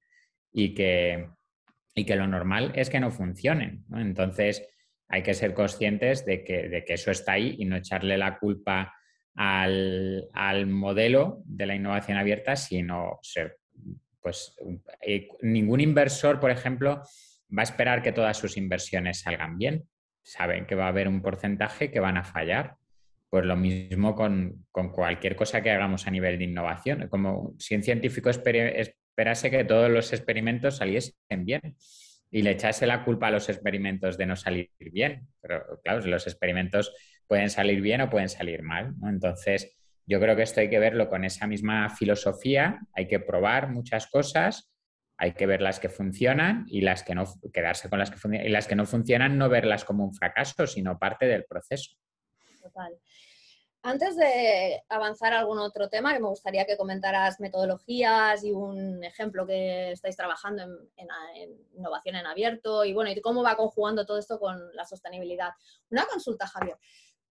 y que, y que lo normal es que no funcionen. Entonces, hay que ser conscientes de que, eso está ahí y no echarle la culpa al, modelo de la innovación abierta, sino ser, pues eh, ningún inversor, por ejemplo, va a esperar que todas sus inversiones salgan bien. Saben que va a haber un porcentaje que van a fallar. Pues lo mismo con, cualquier cosa que hagamos a nivel de innovación. Como si un científico esperase que todos los experimentos saliesen bien y le echase la culpa a los experimentos de no salir bien. Pero claro, los experimentos pueden salir bien o pueden salir mal. Entonces, yo creo que esto hay que verlo con esa misma filosofía, hay que probar muchas cosas, hay que ver las que funcionan y las que no, quedarse con las que funcionan, y las que no funcionan no verlas como un fracaso, sino parte del proceso. Total. Antes de avanzar a algún otro tema, que me gustaría que comentaras metodologías y un ejemplo que estáis trabajando en, innovación en abierto y bueno, y cómo va conjugando todo esto con la sostenibilidad. Una consulta, Javier.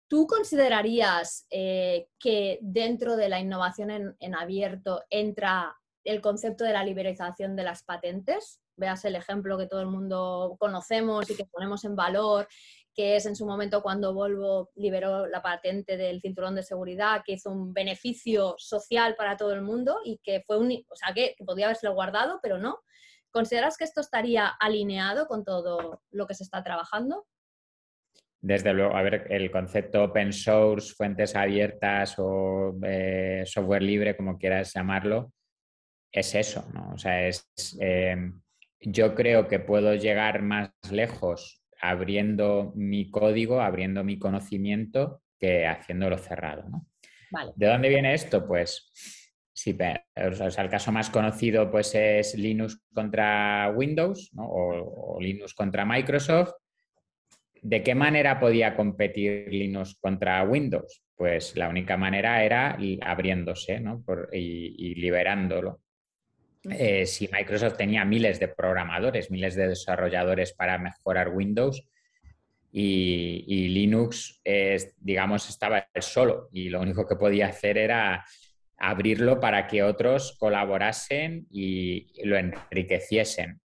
¿Tú considerarías eh, que dentro de la innovación en, abierto entra el concepto de la liberalización de las patentes? Veas el ejemplo que todo el mundo conocemos y que ponemos en valor que es en su momento cuando Volvo liberó la patente del cinturón de seguridad, que hizo un beneficio social para todo el mundo y que fue un, o sea, que, podía haberse guardado, pero no. ¿Consideras que esto estaría alineado con todo lo que se está trabajando? Desde luego, a ver, el concepto open source, fuentes abiertas o eh, software libre, como quieras llamarlo, es eso, ¿no? O sea, es, eh, yo creo que puedo llegar más lejos abriendo mi código, abriendo mi conocimiento que haciéndolo cerrado. ¿De dónde viene esto? Pues sí, el caso más conocido pues, es Linux contra Windows o, Linux contra Microsoft. ¿De qué manera podía competir Linux contra Windows? Pues la única manera era abriéndose y liberándolo. Eh, si Microsoft tenía miles de programadores, miles de desarrolladores para mejorar Windows y, Linux, digamos, estaba solo y lo único que podía hacer era abrirlo para que otros colaborasen y lo enriqueciesen.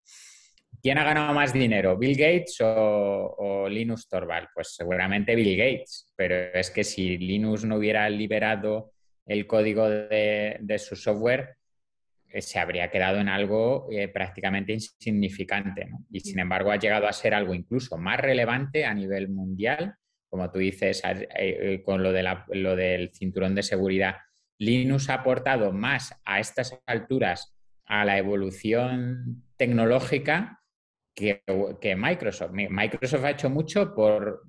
¿Quién ha ganado más dinero, Bill Gates o, Linux Torvald? Pues seguramente Bill Gates, pero es que si Linux no hubiera liberado el código de su software, se habría quedado en algo eh, prácticamente insignificante. Y sin embargo ha llegado a ser algo incluso más relevante a nivel mundial, como tú dices, eh, con lo, de lo del cinturón de seguridad. Linux ha aportado más a estas alturas a la evolución tecnológica que, que Microsoft. Microsoft ha hecho mucho por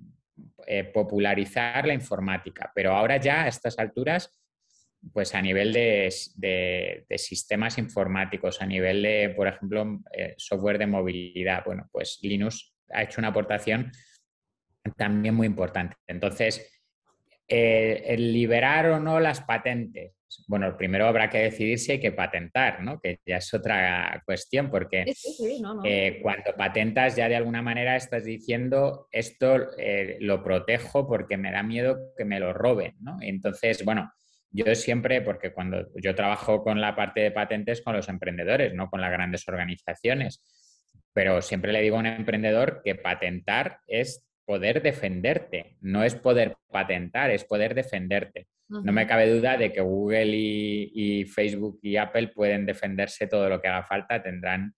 popularizar la informática, pero ahora ya a estas alturas pues a nivel de, sistemas informáticos, a nivel de, por ejemplo, eh, software de movilidad, bueno, pues Linux ha hecho una aportación también muy importante. Entonces, eh, el liberar o no las patentes. Bueno, primero habrá que decidir si hay que patentar, ¿no? Que ya es otra cuestión, porque eh, cuando patentas ya de alguna manera estás diciendo esto lo protejo porque me da miedo que me lo roben, ¿no? Entonces, bueno, yo siempre, porque cuando yo trabajo con la parte de patentes con los emprendedores, no con las grandes organizaciones, pero siempre le digo a un emprendedor que patentar es poder defenderte, no es poder patentar, es poder defenderte. No me cabe duda de que Google y, Facebook y Apple pueden defenderse todo lo que haga falta, tendrán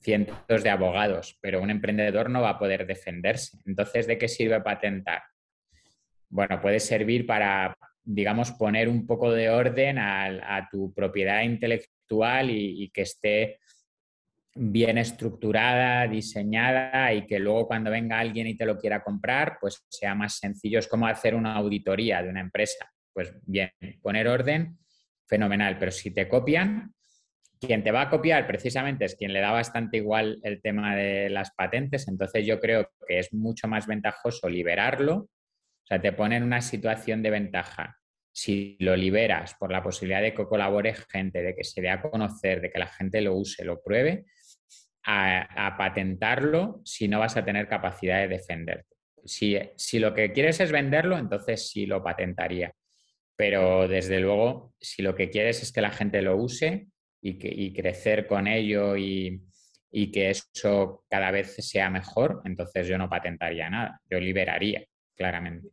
cientos de abogados, pero un emprendedor no va a poder defenderse. Entonces, ¿de qué sirve patentar? bueno, puede servir para, digamos, poner un poco de orden a, tu propiedad intelectual y, que esté bien estructurada, diseñada y que luego cuando venga alguien y te lo quiera comprar, pues sea más sencillo. Es como hacer una auditoría de una empresa. Pues bien, poner orden, fenomenal, pero si te copian, quien te va a copiar precisamente es quien le da bastante igual el tema de las patentes, entonces yo creo que es mucho más ventajoso liberarlo, o sea, te pone en una situación de ventaja. Si lo liberas por la posibilidad de que colabore gente, de que se dé a conocer, de que la gente lo use, lo pruebe, a, patentarlo si no vas a tener capacidad de defenderte. Si, si lo que quieres es venderlo, entonces sí lo patentaría. Pero desde luego, si lo que quieres es que la gente lo use, y, crecer con ello y, que eso cada vez sea mejor, entonces yo no patentaría nada, yo liberaría, claramente.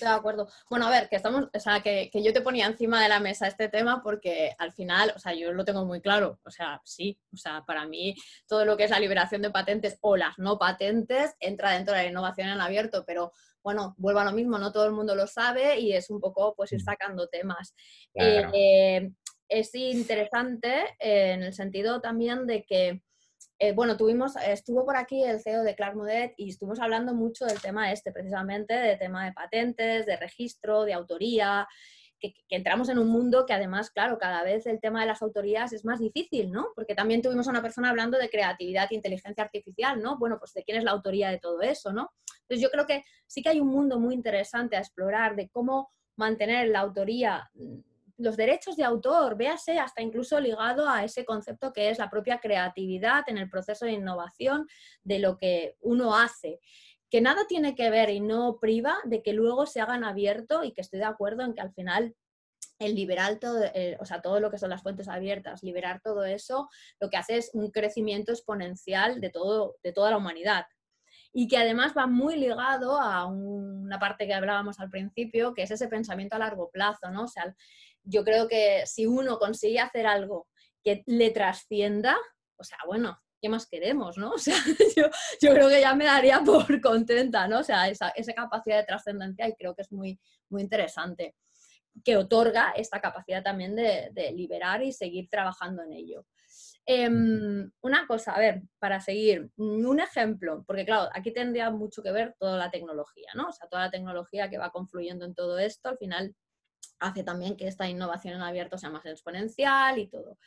De acuerdo. Bueno, a ver, que estamos, o sea, que, yo te ponía encima de la mesa este tema porque al final, o sea, yo lo tengo muy claro. O sea, sí, o sea, para mí todo lo que es la liberación de patentes o las no patentes entra dentro de la innovación en abierto, pero bueno, vuelvo a lo mismo, no todo el mundo lo sabe y es un poco pues ir mm. sacando temas. Eh, es interesante eh, en el sentido también de que, eh, bueno, tuvimos, estuvo por aquí el CEO de Clark Modet y estuvimos hablando mucho del tema este, precisamente, de tema de patentes, de registro, de autoría, que, entramos en un mundo que además, claro, cada vez el tema de las autorías es más difícil, ¿no? Porque también tuvimos a una persona hablando de creatividad e inteligencia artificial, ¿no? Bueno, pues de quién es la autoría de todo eso, ¿no? Entonces yo creo que sí que hay un mundo muy interesante a explorar de cómo mantener la autoría los derechos de autor, véase hasta incluso ligado a ese concepto que es la propia creatividad en el proceso de innovación de lo que uno hace, que nada tiene que ver y no priva de que luego se hagan abierto y que estoy de acuerdo en que al final el liberar todo, eh, o sea, todo lo que son las fuentes abiertas, liberar todo eso, lo que hace es un crecimiento exponencial de, todo, de toda la humanidad. Y que además va muy ligado a una parte que hablábamos al principio, que es ese pensamiento a largo plazo, ¿no? O sea, yo creo que si uno consigue hacer algo que le trascienda, o sea, bueno, ¿qué más queremos, no? O sea, yo, creo que ya me daría por contenta, ¿no? O sea, esa, capacidad de trascendencia y creo que es muy, muy interesante, que otorga esta capacidad también de, liberar y seguir trabajando en ello. Em, una cosa, a ver, para seguir, un ejemplo, porque claro, aquí tendría mucho que ver toda la tecnología, ¿no? O sea, toda la tecnología que va confluyendo en todo esto, al final hace también que esta innovación en abierto sea más exponencial y todo.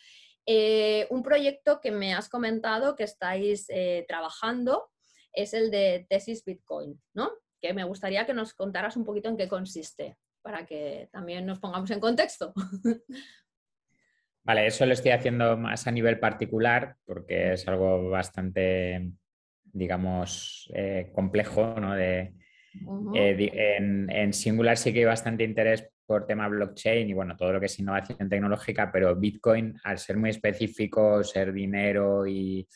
Eh, un proyecto que me has comentado que estáis eh, trabajando es el de Tesis Bitcoin, ¿no? Que me gustaría que nos contaras un poquito en qué consiste, para que también nos pongamos en contexto. Vale, eso lo estoy haciendo más a nivel particular porque es algo bastante, digamos, eh, complejo, ¿no? De, en, en, Singular sí que hay bastante interés tema blockchain y bueno, todo lo que es innovación tecnológica, pero Bitcoin, al ser muy específico, ser dinero y,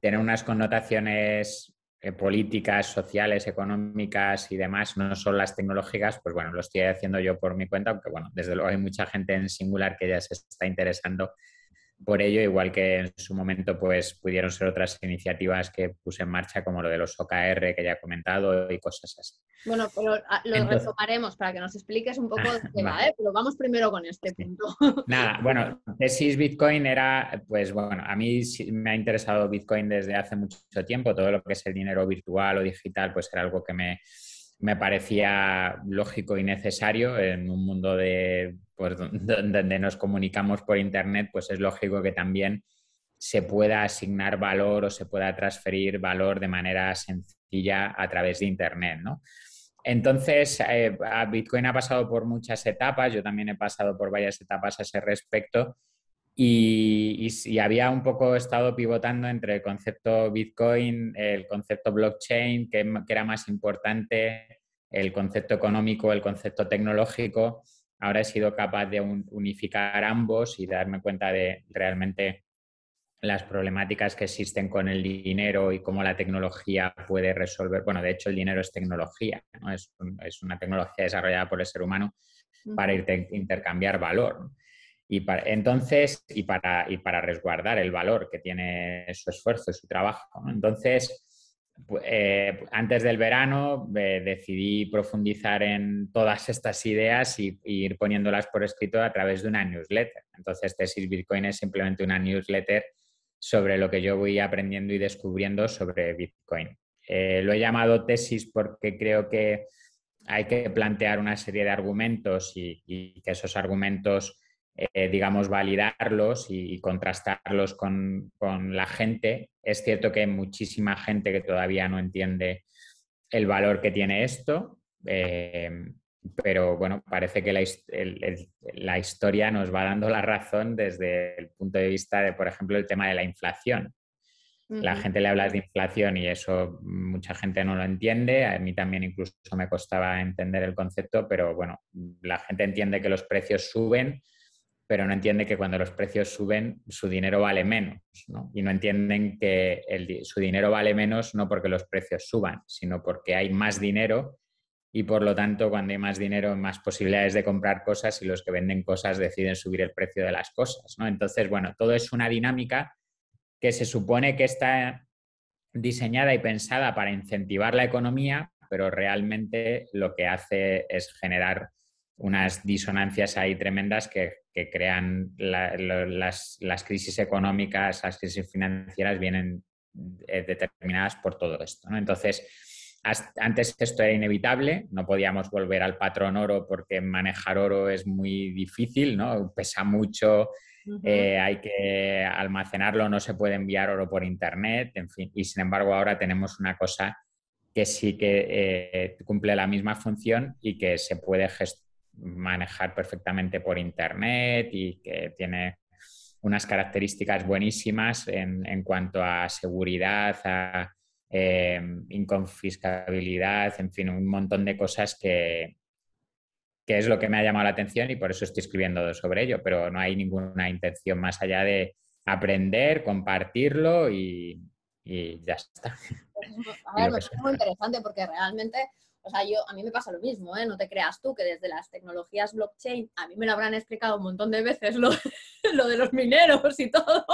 tener unas connotaciones eh, políticas, sociales, económicas y demás, no son las tecnológicas, pues bueno, lo estoy haciendo yo por mi cuenta, aunque bueno, desde luego hay mucha gente en Singular que ya se está interesando por ello, igual que en su momento pues pudieron ser otras iniciativas que puse en marcha, como lo de los OKR que ya he comentado y cosas así. Bueno, pero ah, lo retomaremos para que nos expliques un poco de tema, ¿eh? pero vamos primero con este punto. Nada, bueno, tesis Bitcoin era, pues bueno, a mí me ha interesado Bitcoin desde hace mucho tiempo, todo lo que es el dinero virtual o digital, pues era algo que me, me parecía lógico y necesario en un mundo de, pues, donde nos comunicamos por Internet, pues es lógico que también se pueda asignar valor o se pueda transferir valor de manera sencilla a través de Internet, ¿no? Entonces, eh, Bitcoin ha pasado por muchas etapas, yo también he pasado por varias etapas a ese respecto y, había un poco estado pivotando entre el concepto Bitcoin, el concepto blockchain, que, era más importante, el concepto económico, el concepto tecnológico. Ahora he sido capaz de unificar ambos y darme cuenta de realmente las problemáticas que existen con el dinero y cómo la tecnología puede resolver. Bueno, de hecho el dinero es tecnología, ¿no? es, una tecnología desarrollada por el ser humano para intercambiar valor. Y para, entonces, y para, y para resguardar el valor que tiene su esfuerzo su trabajo. Entonces, eh, antes del verano eh, decidí profundizar en todas estas ideas y, ir poniéndolas por escrito a través de una newsletter. Entonces, Tesis Bitcoin es simplemente una newsletter sobre lo que yo voy aprendiendo y descubriendo sobre Bitcoin. Eh, lo he llamado tesis porque creo que hay que plantear una serie de argumentos y que esos argumentos eh, digamos, validarlos y, contrastarlos con, la gente. Es cierto que hay muchísima gente que todavía no entiende el valor que tiene esto, eh, pero bueno, parece que la, historia nos va dando la razón desde el punto de vista de, por ejemplo, el tema de la inflación. La gente le habla de inflación y eso mucha gente no lo entiende. A mí también incluso me costaba entender el concepto, pero bueno, la gente entiende que los precios suben pero no entiende que cuando los precios suben, su dinero vale menos. ¿no? Y no entienden que su dinero vale menos no porque los precios suban, sino porque hay más dinero y por lo tanto cuando hay más dinero más posibilidades de comprar cosas y los que venden cosas deciden subir el precio de las cosas. Entonces, bueno, todo es una dinámica que se supone que está diseñada y pensada para incentivar la economía, pero realmente lo que hace es generar unas disonancias ahí tremendas que, crean las, crisis económicas, las crisis financieras vienen eh, determinadas por todo esto. Entonces, antes esto era inevitable, no podíamos volver al patrón oro porque manejar oro es muy difícil, ¿no? pesa mucho, eh, hay que almacenarlo, no se puede enviar oro por internet, en fin, y sin embargo ahora tenemos una cosa que sí que eh, cumple la misma función y que se puede gestionar manejar perfectamente por Internet y que tiene unas características buenísimas en, cuanto a seguridad, a eh, inconfiscabilidad, en fin, un montón de cosas que, que es lo que me ha llamado la atención y por eso estoy escribiendo sobre ello, pero no hay ninguna intención más allá de aprender, compartirlo y, ya está. Pues, es muy interesante porque realmente o sea, yo, a mí me pasa lo mismo, ¿eh? No te creas tú que desde las tecnologías blockchain, a mí me lo habrán explicado un montón de veces lo, lo de los mineros y todo.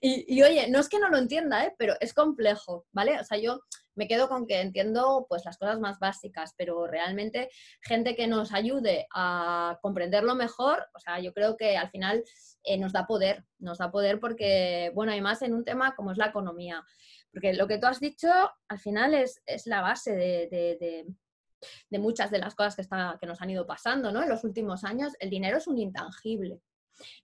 Y, oye, no es que no lo entienda, ¿eh? Pero es complejo, ¿vale? O sea, yo me quedo con que entiendo pues las cosas más básicas, pero realmente gente que nos ayude a comprenderlo mejor, o sea, yo creo que al final eh, nos da poder, nos da poder porque, bueno, además en un tema como es la economía, porque lo que tú has dicho al final es, la base de muchas de las cosas que, que nos han ido pasando ¿no? en los últimos años, el dinero es un intangible.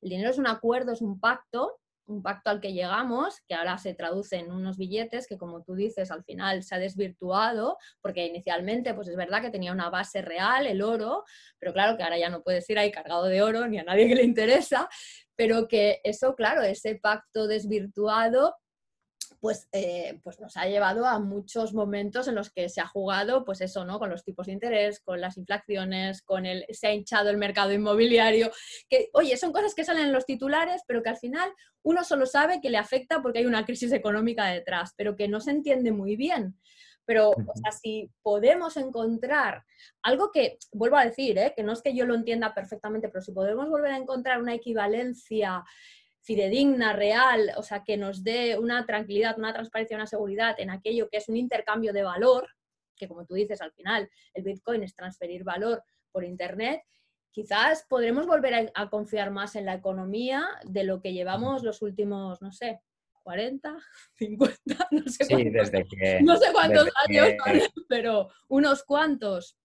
El dinero es un acuerdo, es un pacto, un pacto al que llegamos, que ahora se traduce en unos billetes que, como tú dices, al final se ha desvirtuado, porque inicialmente, pues es verdad que tenía una base real, el oro, pero claro que ahora ya no puedes ir ahí cargado de oro ni a nadie que le interesa, pero que eso, claro, ese pacto desvirtuado pues, eh, pues nos ha llevado a muchos momentos en los que se ha jugado, pues eso, ¿no? Con los tipos de interés, con las inflaciones, con el, se ha hinchado el mercado inmobiliario, que, oye, son cosas que salen en los titulares, pero que al final uno solo sabe que le afecta porque hay una crisis económica detrás, pero que no se entiende muy bien. Pero, o sea, si podemos encontrar algo que, vuelvo a decir, ¿eh? que no es que yo lo entienda perfectamente, pero si podemos volver a encontrar una equivalencia fidedigna, real, o sea, que nos dé una tranquilidad, una transparencia, una seguridad en aquello que es un intercambio de valor, que como tú dices al final, el Bitcoin es transferir valor por Internet, quizás podremos volver a, confiar más en la economía de lo que llevamos los últimos, no sé, 40, 50, no sé, cuántos, no sé cuántos años, pero unos cuantos.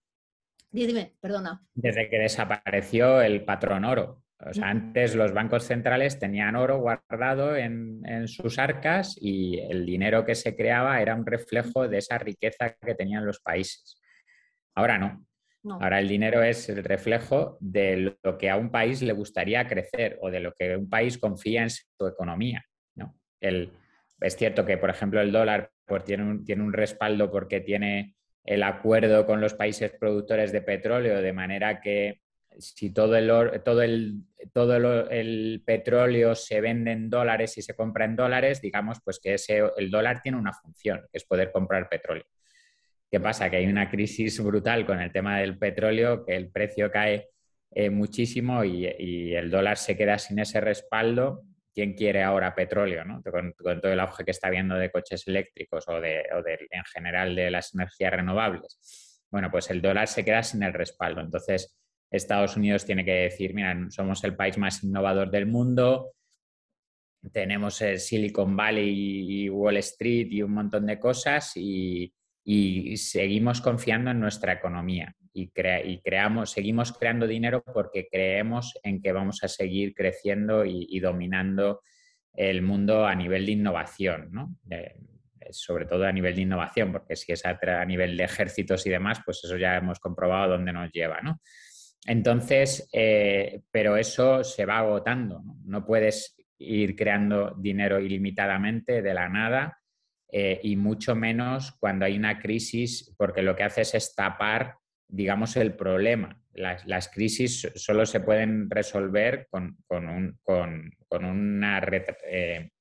Dime, perdona. Desde que desapareció el patrón oro. O sea, antes los bancos centrales tenían oro guardado en, sus arcas y el dinero que se creaba era un reflejo de esa riqueza que tenían los países. Ahora no. Ahora el dinero es el reflejo de lo que a un país le gustaría crecer o de lo que un país confía en su economía. es cierto que, por ejemplo, el dólar pues, tiene, un, tiene un respaldo porque tiene el acuerdo con los países productores de petróleo, de manera que si todo el, todo el, todo el, petróleo se vende en dólares y se compra en dólares, digamos pues que ese, el dólar tiene una función, que es poder comprar petróleo. ¿Qué pasa? Que hay una crisis brutal con el tema del petróleo, que el precio cae eh, muchísimo y, el dólar se queda sin ese respaldo, ¿quién quiere ahora petróleo? ¿no? Con, todo el auge que está habiendo de coches eléctricos o, de, o en general de las energías renovables. Bueno, pues el dólar se queda sin el respaldo. Entonces, Estados Unidos tiene que decir, mira, somos el país más innovador del mundo, tenemos el Silicon Valley y Wall Street y un montón de cosas y, seguimos confiando en nuestra economía y, creamos, seguimos creando dinero porque creemos en que vamos a seguir creciendo y, dominando el mundo a nivel de innovación, ¿no? sobre todo a nivel de innovación, porque si es a, nivel de ejércitos y demás, pues eso ya hemos comprobado dónde nos lleva, ¿no? Entonces, eh, pero eso se va agotando, ¿no? no puedes ir creando dinero ilimitadamente de la nada eh, y mucho menos cuando hay una crisis, porque lo que haces es tapar, digamos, el problema. Las, crisis solo se pueden resolver con, una eh,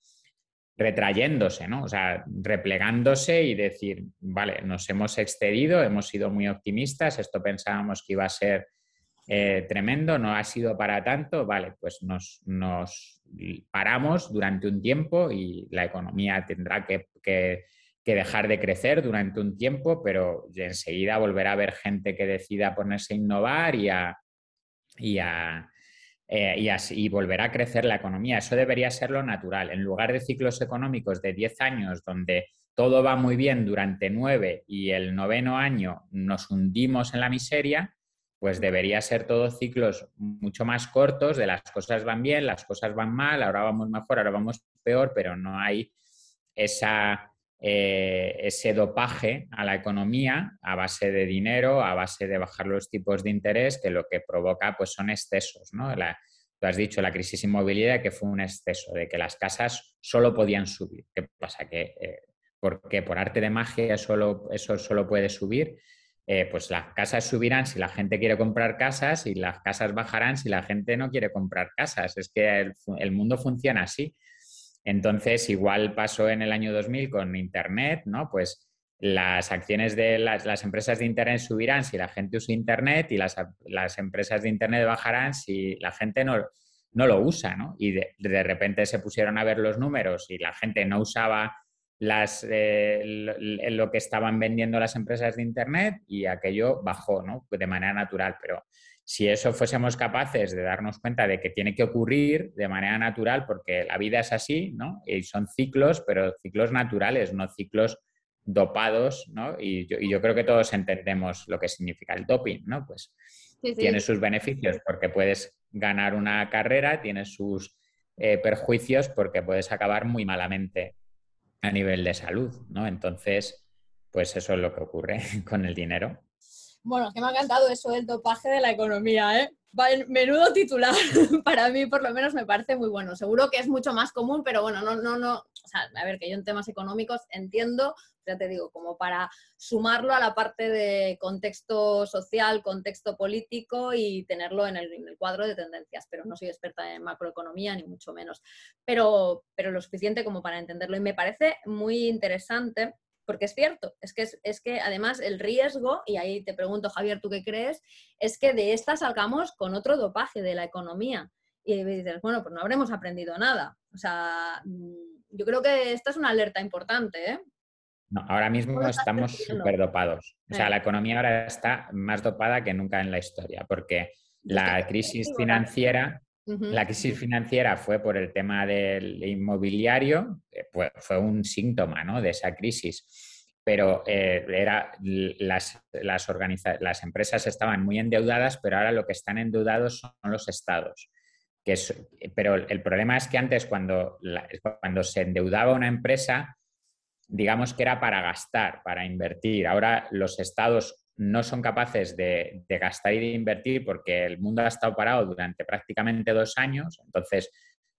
retrayéndose, ¿no? O sea, replegándose y decir, vale, nos hemos excedido, hemos sido muy optimistas, esto pensábamos que iba a ser eh, tremendo, no ha sido para tanto, vale, pues nos, paramos durante un tiempo y la economía tendrá que, dejar de crecer durante un tiempo, pero enseguida volverá a haber gente que decida ponerse a innovar y a, y eh, así, volverá a crecer la economía. Eso debería ser lo natural. En lugar de ciclos económicos de 10 años donde todo va muy bien durante 9 y el noveno año nos hundimos en la miseria, pues debería ser todos ciclos mucho más cortos, de las cosas van bien, las cosas van mal, ahora vamos mejor, ahora vamos peor, pero no hay esa, eh, ese dopaje a la economía a base de dinero, a base de bajar los tipos de interés, que lo que provoca pues, son excesos. ¿no? tú has dicho la crisis inmobiliaria que fue un exceso, de que las casas solo podían subir. ¿Qué pasa? Que, eh, porque por arte de magia solo, eso solo puede subir eh, pues las casas subirán si la gente quiere comprar casas y las casas bajarán si la gente no quiere comprar casas. Es que el, mundo funciona así. Entonces, igual pasó en el año 2000 con Internet, ¿no? Pues las acciones de las, empresas de Internet subirán si la gente usa Internet y las, empresas de Internet bajarán si la gente no, no lo usa, ¿no? Y de repente se pusieron a ver los números y la gente no usaba las, eh, lo que estaban vendiendo las empresas de Internet y aquello bajó ¿no? de manera natural. Pero si eso fuésemos capaces de darnos cuenta de que tiene que ocurrir de manera natural, porque la vida es así, ¿no? y son ciclos, pero ciclos naturales, no ciclos dopados, ¿no? Y yo, y yo creo que todos entendemos lo que significa el doping, ¿no? Pues tiene sus beneficios porque puedes ganar una carrera, tiene sus eh, perjuicios porque puedes acabar muy malamente a nivel de salud, ¿no? Entonces, pues eso es lo que ocurre con el dinero. Bueno, que me ha encantado eso del dopaje de la economía, ¿eh? Menudo titular, para mí por lo menos me parece muy bueno. Seguro que es mucho más común, pero bueno, no, no, no, o sea, a ver, que yo en temas económicos entiendo, ya te digo, como para sumarlo a la parte de contexto social, contexto político y tenerlo en el, en el cuadro de tendencias, pero no soy experta en macroeconomía, ni mucho menos, pero, pero lo suficiente como para entenderlo. Y me parece muy interesante porque es cierto, es que, es, que además el riesgo, y ahí te pregunto, Javier, ¿tú qué crees? Es que de esta salgamos con otro dopaje de la economía. Y dices, bueno, pues no habremos aprendido nada. O sea, mm, yo creo que esta es una alerta importante, ¿eh? No, ahora mismo estamos súper dopados. O sea, la economía ahora está más dopada que nunca en la historia, porque la crisis financiera la crisis financiera fue por el tema del inmobiliario, pues fue un síntoma ¿no? de esa crisis, pero eh, era, las, las, las, empresas estaban muy endeudadas, pero ahora lo que están endeudados son los estados. Que pero el problema es que antes cuando, cuando se endeudaba una empresa, digamos que era para gastar, para invertir. Ahora los estados no son capaces de, gastar y de invertir porque el mundo ha estado parado durante prácticamente dos años, entonces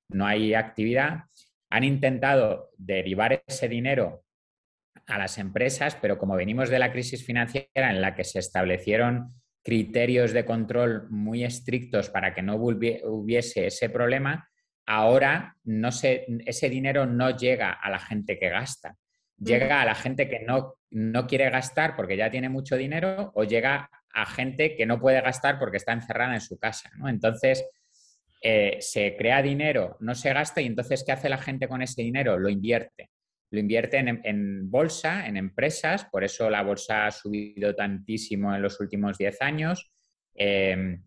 no hay actividad. Han intentado derivar ese dinero a las empresas, pero como venimos de la crisis financiera en la que se establecieron criterios de control muy estrictos para que no hubiese ese problema, ahora ese dinero no llega a la gente que gasta llega a la gente que no, no quiere gastar porque ya tiene mucho dinero o llega a gente que no puede gastar porque está encerrada en su casa. Entonces, eh, se crea dinero, no se gasta y entonces ¿qué hace la gente con ese dinero? Lo invierte. Lo invierte en, bolsa, en empresas, por eso la bolsa ha subido tantísimo en los últimos 10 años. Eh,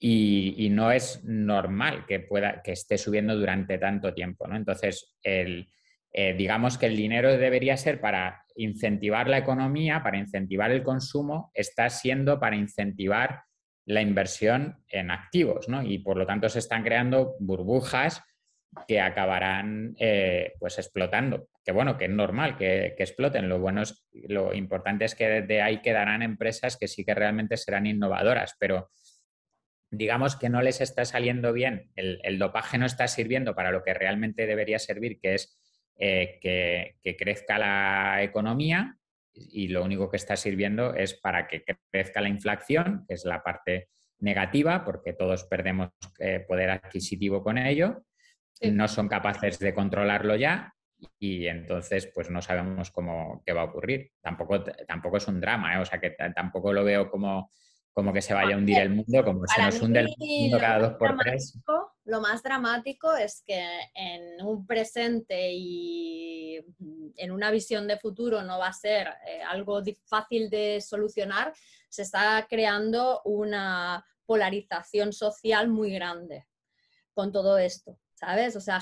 y, no es normal que, pueda, que esté subiendo durante tanto tiempo. ¿no? Entonces, el, eh, digamos que el dinero debería ser para incentivar la economía, para incentivar el consumo, está siendo para incentivar la inversión en activos, ¿no? Y por lo tanto se están creando burbujas que acabarán eh, pues explotando. Que bueno, que es normal que, exploten. Lo bueno lo importante es que de ahí quedarán empresas que sí que realmente serán innovadoras, pero digamos que no les está saliendo bien, el, dopaje no está sirviendo para lo que realmente debería servir, que es eh, que, crezca la economía y lo único que está sirviendo es para que crezca la inflación, que es la parte negativa, porque todos perdemos eh, poder adquisitivo con ello, no son capaces de controlarlo ya y entonces pues no sabemos cómo qué va a ocurrir. Tampoco, tampoco es un drama, ¿eh? o sea que tampoco lo veo como como que se vaya a hundir el mundo, como se nos hunde el mundo cada dos por tres. Lo más dramático es que en un presente y en una visión de futuro no va a ser eh, algo fácil de solucionar, se está creando una polarización social muy grande con todo esto. ¿Sabes? O sea,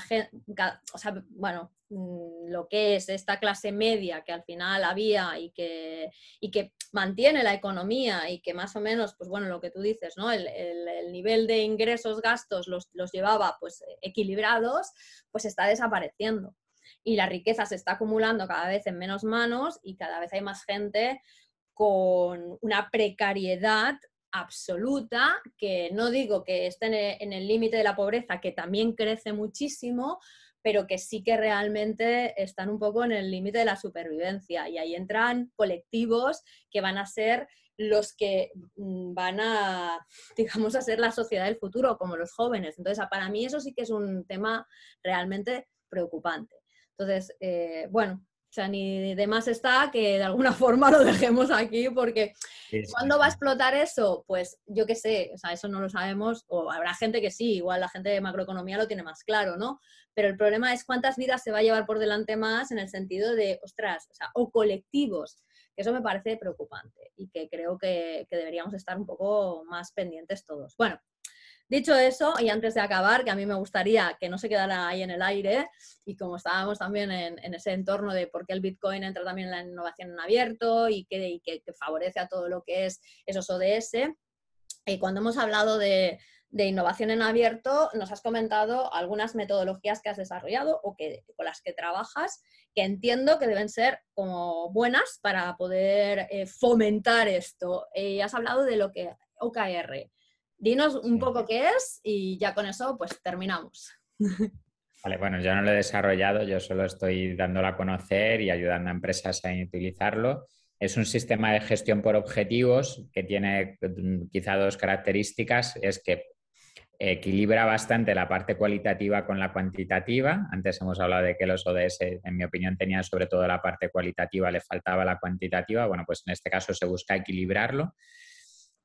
o sea, bueno, mm, lo que es esta clase media que al final había y que, y que mantiene la economía y que más o menos, pues bueno, lo que tú dices, ¿no? El, nivel de ingresos, gastos los, los, llevaba pues equilibrados, pues está desapareciendo. Y la riqueza se está acumulando cada vez en menos manos y cada vez hay más gente con una precariedad absoluta, que no digo que esté en el límite de la pobreza, que también crece muchísimo, pero que sí que realmente están un poco en el límite de la supervivencia. Y ahí entran colectivos que van a ser los que mm, van a, digamos, a ser la sociedad del futuro, como los jóvenes. Entonces, para mí eso sí que es un tema realmente preocupante. Entonces, eh, bueno, o sea, ni de más está que de alguna forma lo dejemos aquí porque ¿cuándo va a explotar eso? Pues yo qué sé, o sea, eso no lo sabemos o habrá gente que sí, igual la gente de macroeconomía lo tiene más claro, ¿no? Pero el problema es cuántas vidas se va a llevar por delante más en el sentido de, ostras, o, sea, o colectivos, que eso me parece preocupante y que creo que, que deberíamos estar un poco más pendientes todos. Bueno, Dicho eso, y antes de acabar, que a mí me gustaría que no se quedara ahí en el aire, y como estábamos también en, ese entorno de por qué el Bitcoin entra también en la innovación en abierto y que, favorece a todo lo que es esos ODS, y cuando hemos hablado de, innovación en abierto, nos has comentado algunas metodologías que has desarrollado o que, con las que trabajas, que entiendo que deben ser como buenas para poder eh, fomentar esto. Y has hablado de lo que OKR. Dinos un poco qué es y ya con eso pues terminamos. Vale, bueno, yo no lo he desarrollado, yo solo estoy dándolo a conocer y ayudando a empresas a utilizarlo. Es un sistema de gestión por objetivos que tiene mm, quizá dos características. Es que equilibra bastante la parte cualitativa con la cuantitativa. Antes hemos hablado de que los ODS, en mi opinión, tenían sobre todo la parte cualitativa, le faltaba la cuantitativa. Bueno, pues en este caso se busca equilibrarlo.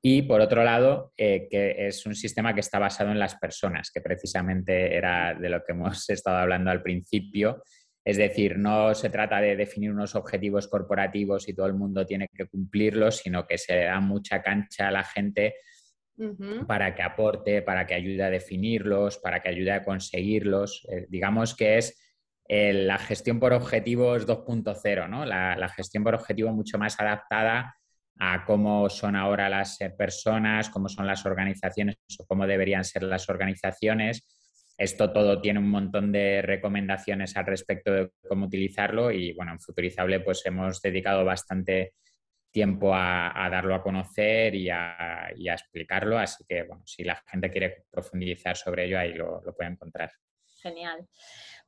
Y por otro lado, eh, que es un sistema que está basado en las personas, que precisamente era de lo que hemos estado hablando al principio. Es decir, no se trata de definir unos objetivos corporativos y todo el mundo tiene que cumplirlos, sino que se da mucha cancha a la gente para que aporte, para que ayude a definirlos, para que ayude a conseguirlos. Eh, digamos que es eh, la gestión por objetivos 2.0, ¿no? La, la, gestión por objetivo mucho más adaptada a cómo son ahora las eh, personas, cómo son las organizaciones o cómo deberían ser las organizaciones. Esto todo tiene un montón de recomendaciones al respecto de cómo utilizarlo y bueno, en Futurizable pues hemos dedicado bastante tiempo a, darlo a conocer y a, explicarlo, así que bueno, si la gente quiere profundizar sobre ello ahí lo, lo puede encontrar. Genial.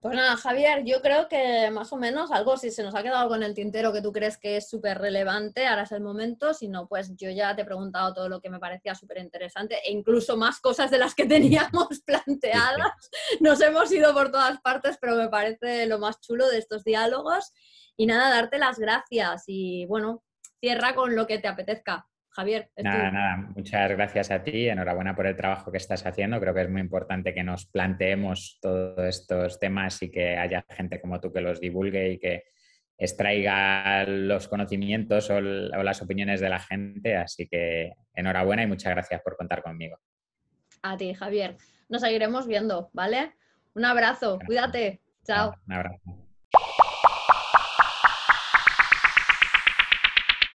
Pues nada, Javier, yo creo que más o menos algo, si se nos ha quedado algo en el tintero que tú crees que es súper relevante, ahora es el momento, si no, pues yo ya te he preguntado todo lo que me parecía súper interesante e incluso más cosas de las que teníamos planteadas. Nos hemos ido por todas partes, pero me parece lo más chulo de estos diálogos. Y nada, darte las gracias y bueno, cierra con lo que te apetezca. Javier. Nada, nada, muchas gracias a ti, enhorabuena por el trabajo que estás haciendo. Creo que es muy importante que nos planteemos todos estos temas y que haya gente como tú que los divulgue y que extraiga los conocimientos o, las opiniones de la gente. Así que enhorabuena y muchas gracias por contar conmigo. A ti, Javier. Nos seguiremos viendo, ¿vale? Un abrazo, cuídate. Chao. Un abrazo.